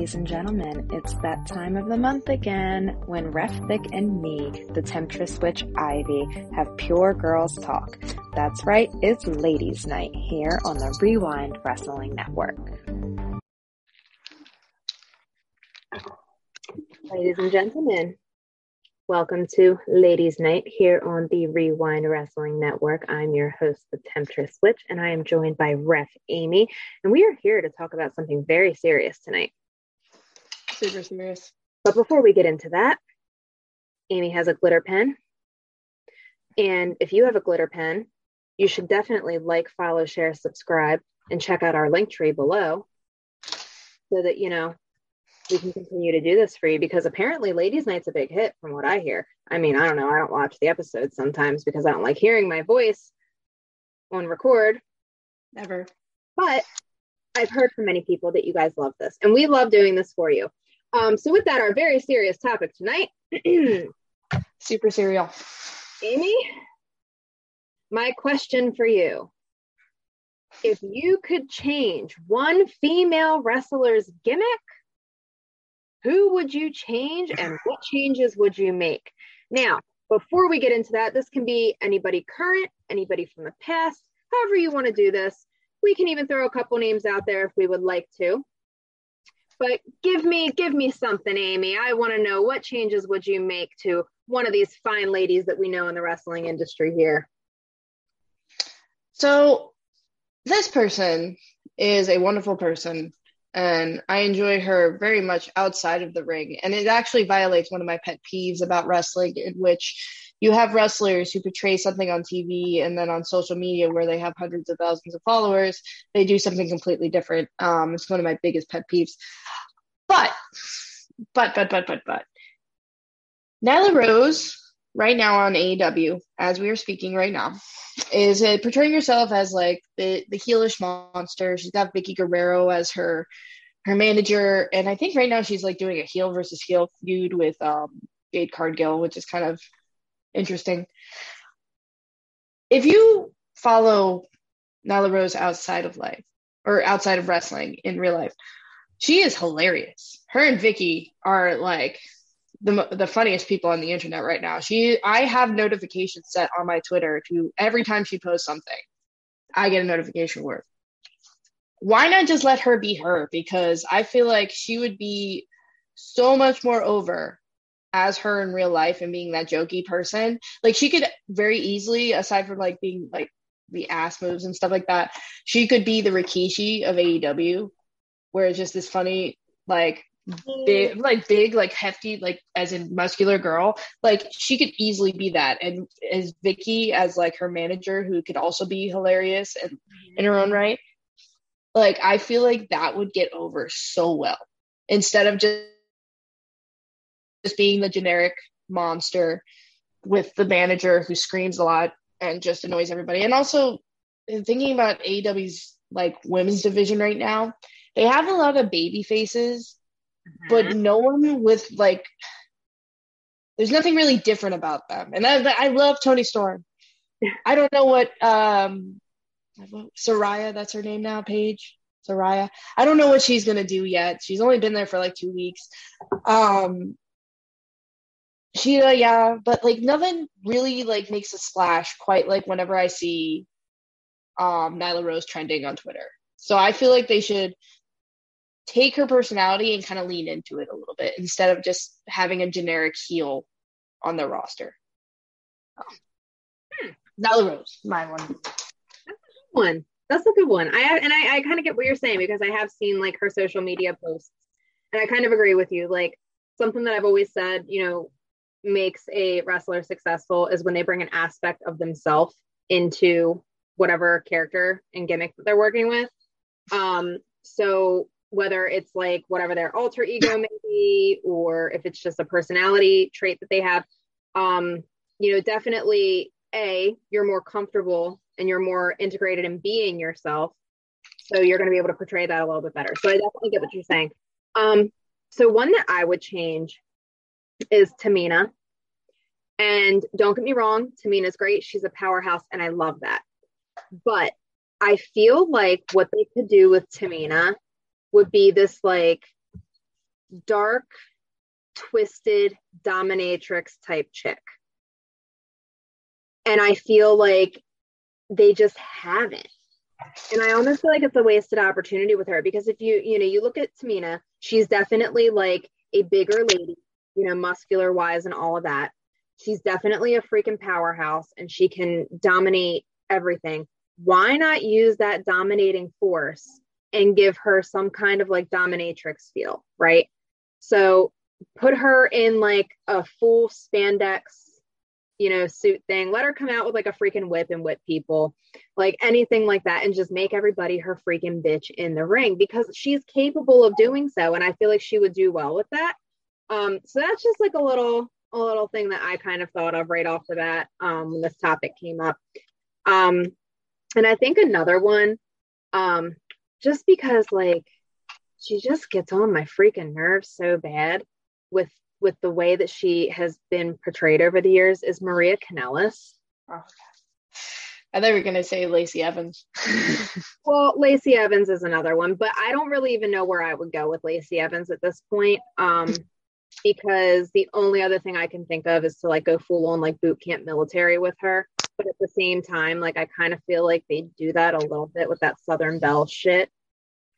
ladies and gentlemen. It's that time of the month again when Ref Thick and me, the Temptress Witch Ivy, have pure girls talk. That's right, it's Ladies Night here on the WreWind Wrestling Network. Ladies and gentlemen, welcome to Ladies Night here on the WreWind Wrestling Network. I'm your host, the Temptress Witch, and I am joined by Ref Amy, and we are here to talk about something very serious tonight. Super serious. But before we get into that, Amy has a glitter pen. And if you have a glitter pen, you should definitely like, follow, share, subscribe, and check out our link tree below so that, you know, we can continue to do this for you because apparently Ladies Night's a big hit from what I hear. I mean, I don't know. I don't watch the episodes sometimes because I don't like hearing my voice on record. Never. But I've heard from many people that you guys love this and we love doing this for you. Um, so with that, our very serious topic tonight. Super serial. Amy, my question for you. If you could change one female wrestler's gimmick, who would you change and what changes would you make? Now, before we get into that, this can be anybody current, anybody from the past, however you want to do this. We can even throw a couple names out there if we would like to. But give me give me something, Amy. I want to know what changes would you make to one of these fine ladies that we know in the wrestling industry here. So, this person is a wonderful person and I enjoy her very much outside of the ring. And it actually violates one of my pet peeves about wrestling, in which you have wrestlers who portray something on TV and then on social media where they have hundreds of thousands of followers, they do something completely different. Um, it's one of my biggest pet peeves. But, but, but, but, but, but, Nyla Rose, right now on AEW, as we are speaking right now, is uh, portraying herself as like the the heelish monster. She's got Vickie Guerrero as her her manager, and I think right now she's like doing a heel versus heel feud with um, Jade Cargill, which is kind of interesting. If you follow Nyla Rose outside of life or outside of wrestling in real life, she is hilarious. Her and Vickie are like the the funniest people on the internet right now. She I have notifications set on my Twitter to every time she posts something, I get a notification word. Why not just let her be her? Because I feel like she would be so much more over as her in real life and being that jokey person. Like she could very easily, aside from like being like the ass moves and stuff like that, she could be the Rikishi of AEW, where it's just this funny like big mm. like big like hefty like as in muscular girl. Like she could easily be that. And as Vickie as like her manager who could also be hilarious and mm-hmm. in her own right like i feel like that would get over so well. Instead of just just being the generic monster with the manager who screams a lot and just annoys everybody and also thinking about AEW's like women's division right now they have a lot of baby faces but mm-hmm. no one with like there's nothing really different about them. And I, I love Toni Storm. I don't know what um Saraya, that's her name now, Paige. Saraya. I don't know what she's gonna do yet. She's only been there for like two weeks. Um Sheila, yeah, but like nothing really like makes a splash quite like whenever I see um Nyla Rose trending on Twitter. So I feel like they should take her personality and kind of lean into it a little bit instead of just having a generic heel on the roster. Oh. Hmm. Nyla Rose, my one. That's a good one. That's a good one. I and I, I kind of get what you're saying because I have seen like her social media posts, and I kind of agree with you. Like something that I've always said, you know, makes a wrestler successful is when they bring an aspect of themselves into whatever character and gimmick that they're working with. Um, so whether it's like whatever their alter ego may be or if it's just a personality trait that they have um you know definitely a you're more comfortable and you're more integrated in being yourself. So you're going to be able to portray that a little bit better. So i definitely get what you're saying. Um so one that i would change is tamina and don't get me wrong tamina's great she's a powerhouse and i love that but i feel like what they could do with tamina would be this like dark, twisted dominatrix type chick. And I feel like they just haven't. And I almost feel like it's a wasted opportunity with her because if you, you know, you look at Tamina, she's definitely like a bigger lady, you know, muscular wise and all of that. She's definitely a freaking powerhouse and she can dominate everything. Why not use that dominating force and give her some kind of like dominatrix feel, right? So put her in like a full spandex you know, suit thing. Let her come out with like a freaking whip and whip people, like anything like that, and just make everybody her freaking bitch in the ring because she's capable of doing so. And I feel like she would do well with that. Um, so that's just like a little a little thing that I kind of thought of right off the bat um, when this topic came up. Um, and I think another one, um, just because like she just gets on my freaking nerves so bad with with the way that she has been portrayed over the years is Maria Kanellis. Oh, I thought we were going to say Lacey Evans. well, Lacey Evans is another one, but I don't really even know where I would go with Lacey Evans at this point. Um, because the only other thing I can think of is to like go full on like boot camp military with her. But at the same time, like I kind of feel like they do that a little bit with that Southern Belle shit.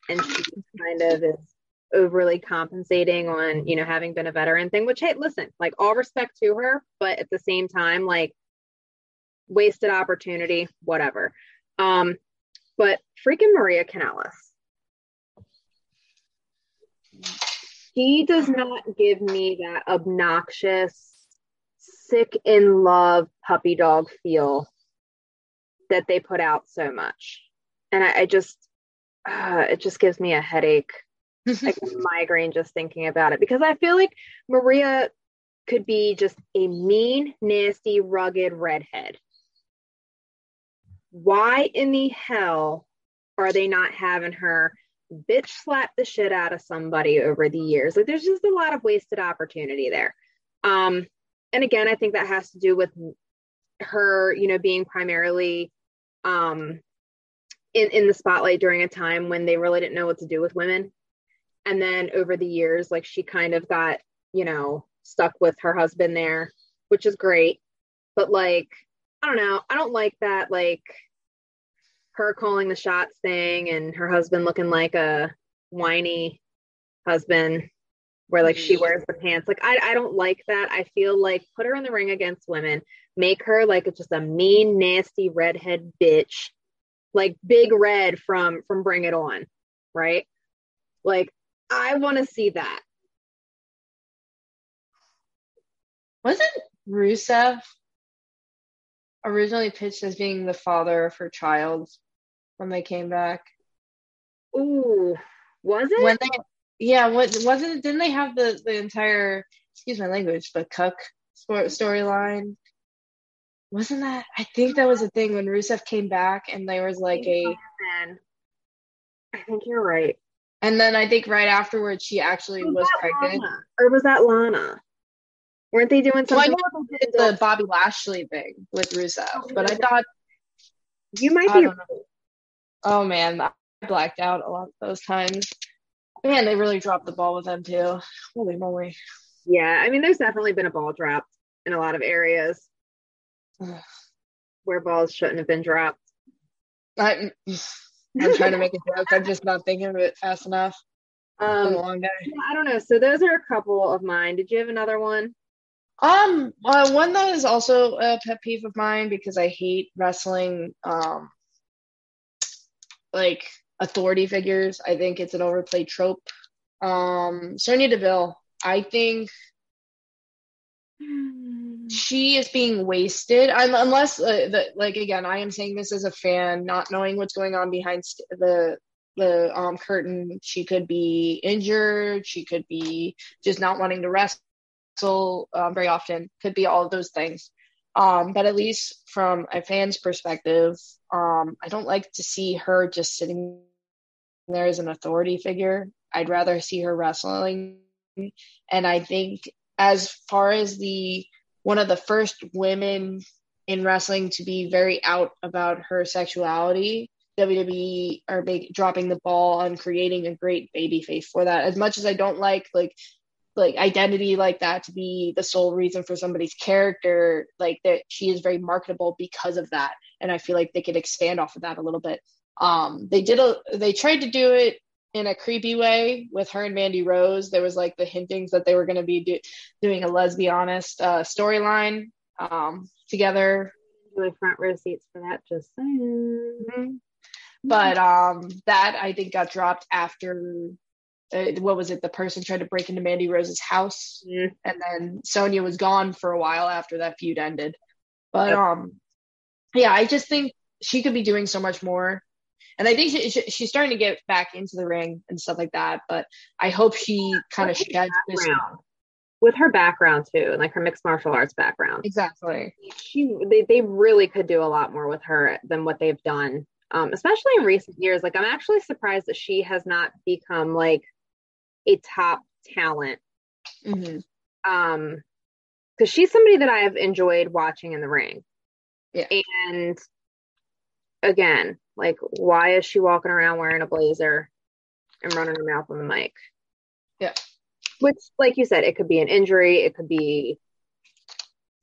And she kind of is overly compensating on you know having been a veteran thing which hey listen like all respect to her but at the same time like wasted opportunity whatever um but freaking maria kanellis she does not give me that obnoxious sick in love puppy dog feel that they put out so much and i, I just uh, it just gives me a headache like a migraine just thinking about it because I feel like Maria could be just a mean, nasty, rugged redhead. Why in the hell are they not having her bitch slap the shit out of somebody over the years? Like there's just a lot of wasted opportunity there. Um, and again, I think that has to do with her, you know, being primarily um in, in the spotlight during a time when they really didn't know what to do with women and then over the years like she kind of got you know stuck with her husband there which is great but like i don't know i don't like that like her calling the shots thing and her husband looking like a whiny husband where like she wears the pants. Like I, I don't like that. I feel like put her in the ring against women make her like just a mean nasty redhead bitch like big red from from bring it on right? Like I want to see that. Wasn't Rusev originally pitched as being the father of her child when they came back? Ooh, was it? When they, yeah, what wasn't it? Didn't they have the the entire excuse my language, the Cuck storyline? Wasn't that? I think that was a thing when Rusev came back and there was like a. I think you're right. And then I think right afterwards she actually was, was pregnant. Lana? Or was that Lana? Weren't they doing something? Well, I know they did the Bobby Lashley thing with Rusev, oh, but I thought you might be. Oh man, I blacked out a lot of those times. Man, they really dropped the ball with them too. Holy moly! Yeah, I mean, there's definitely been a ball drop in a lot of areas where balls shouldn't have been dropped. I, I'm trying to make a joke. I'm just not thinking of it fast enough. Um, long day. Yeah, I don't know. So those are a couple of mine. Did you have another one? Um, uh, one that is also a pet peeve of mine because I hate wrestling. Um, like authority figures. I think it's an overplayed trope. Um, Sonya Deville. I think she is being wasted I'm, unless uh, the, like again i am saying this as a fan not knowing what's going on behind st- the the um, curtain she could be injured she could be just not wanting to wrestle um, very often could be all of those things um, but at least from a fan's perspective um, i don't like to see her just sitting there as an authority figure i'd rather see her wrestling and i think as far as the one of the first women in wrestling to be very out about her sexuality. WWE are make, dropping the ball on creating a great baby face for that. As much as I don't like like like identity like that to be the sole reason for somebody's character, like that she is very marketable because of that. And I feel like they could expand off of that a little bit. Um, they did a they tried to do it in a creepy way with her and Mandy Rose. There was like the hintings that they were going to be do, doing a lesbianist uh, storyline um, together. Really front row seats for that, just saying. Mm-hmm. But um, that I think got dropped after uh, what was it? The person tried to break into Mandy Rose's house, mm-hmm. and then Sonya was gone for a while after that feud ended. But yep. um, yeah, I just think she could be doing so much more and I think she, she, she's starting to get back into the ring and stuff like that. But I hope she kind of sheds this with her background too, like her mixed martial arts background. Exactly. She they, they really could do a lot more with her than what they've done. Um, especially in recent years. Like I'm actually surprised that she has not become like a top talent. Mm-hmm. Um, because she's somebody that I have enjoyed watching in the ring. Yeah. And again, like, why is she walking around wearing a blazer and running her mouth on the mic? Yeah. Which, like you said, it could be an injury, it could be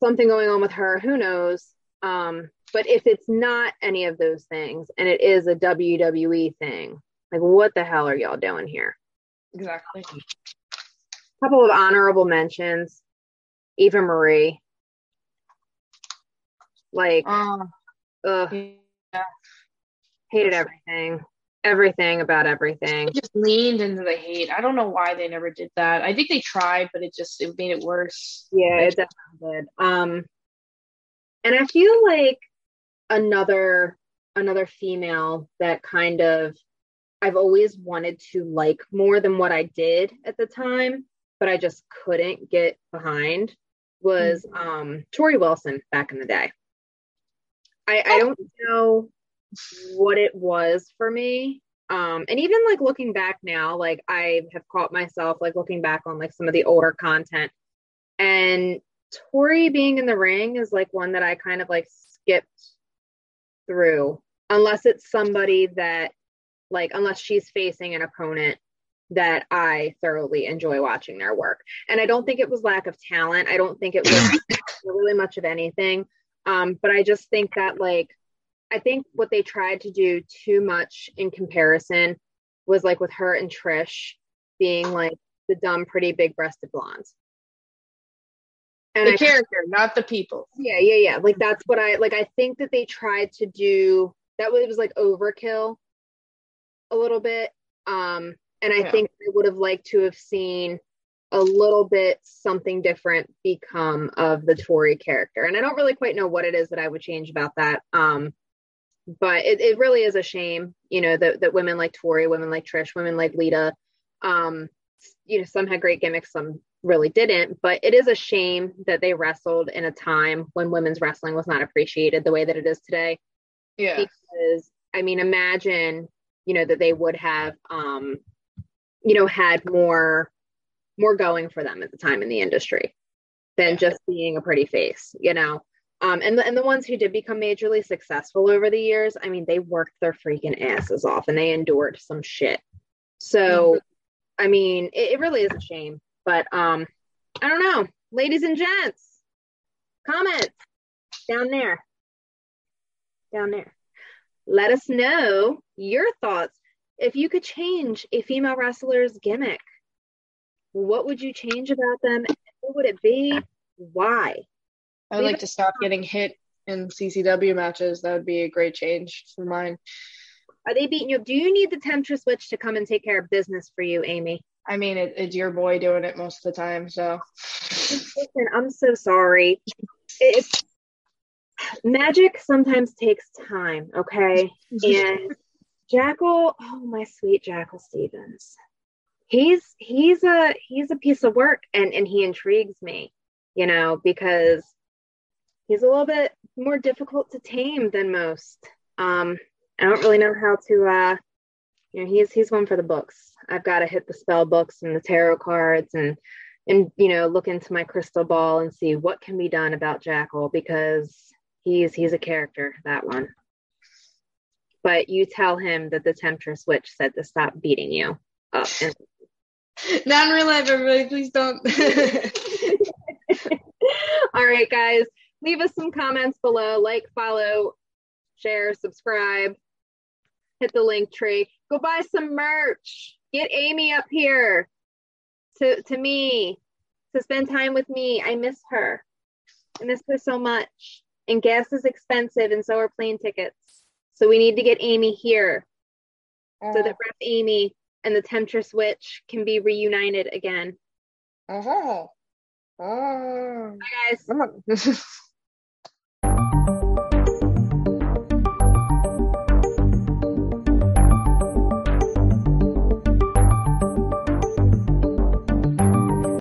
something going on with her, who knows? Um, but if it's not any of those things and it is a WWE thing, like what the hell are y'all doing here? Exactly. A couple of honorable mentions. Eva Marie. Like, uh, ugh. Yeah. Hated everything. Everything about everything. just leaned into the hate. I don't know why they never did that. I think they tried, but it just it made it worse. Yeah, it definitely did. Um and I feel like another another female that kind of I've always wanted to like more than what I did at the time, but I just couldn't get behind was mm-hmm. um Torrie Wilson back in the day. I, I don't know what it was for me. Um, and even like looking back now, like I have caught myself like looking back on like some of the older content and Torrie being in the ring is like one that I kind of like skipped through unless it's somebody that like unless she's facing an opponent that I thoroughly enjoy watching their work. And I don't think it was lack of talent. I don't think it was really much of anything. Um, but I just think that like I think what they tried to do too much in comparison was like with her and Trish being like the dumb, pretty big breasted blondes. And the I, character, not the people. Yeah, yeah, yeah. Like that's what I like. I think that they tried to do that was, it was like overkill a little bit. Um, and I yeah. think I would have liked to have seen a little bit something different become of the Torrie character. And I don't really quite know what it is that I would change about that. Um, but it, it really is a shame, you know, that, that women like Torrie, women like Trish, women like Lita, um, you know, some had great gimmicks, some really didn't. But it is a shame that they wrestled in a time when women's wrestling was not appreciated the way that it is today. Yeah. Because I mean, imagine, you know, that they would have um, you know, had more more going for them at the time in the industry than just being a pretty face, you know. Um, and the, and the ones who did become majorly successful over the years, I mean, they worked their freaking asses off and they endured some shit. So, mm-hmm. I mean, it, it really is a shame. But um, I don't know, ladies and gents, comments down there, down there. Let us know your thoughts. If you could change a female wrestler's gimmick, what would you change about them? What would it be? Why? I would like to stop getting hit in CCW matches. That would be a great change for mine. Are they beating you up? Do you need the Temptress Witch to come and take care of business for you, Amy? I mean, it, it's your boy doing it most of the time, so. Listen, I'm so sorry. It's magic sometimes takes time, okay? and Jackal, oh my sweet Jackal Stevens, he's he's a he's a piece of work, and and he intrigues me, you know, because he's a little bit more difficult to tame than most. Um, I don't really know how to, uh, you know, he's he's one for the books. I've got to hit the spell books and the tarot cards and and you know look into my crystal ball and see what can be done about Jackal because he's he's a character that one. but you tell him that the temptress witch said to stop beating you up. And- Not in real life, everybody. Please don't. All right, guys, leave us some comments below. Like, follow, share, subscribe, hit the link tree. Go buy some merch. Get Amy up here to to me to spend time with me. I miss her. I miss her so much. And gas is expensive, and so are plane tickets. So we need to get Amy here so that Ref Amy and the Temptress Witch can be reunited again. Uh-huh. Uh-huh. Bye, guys.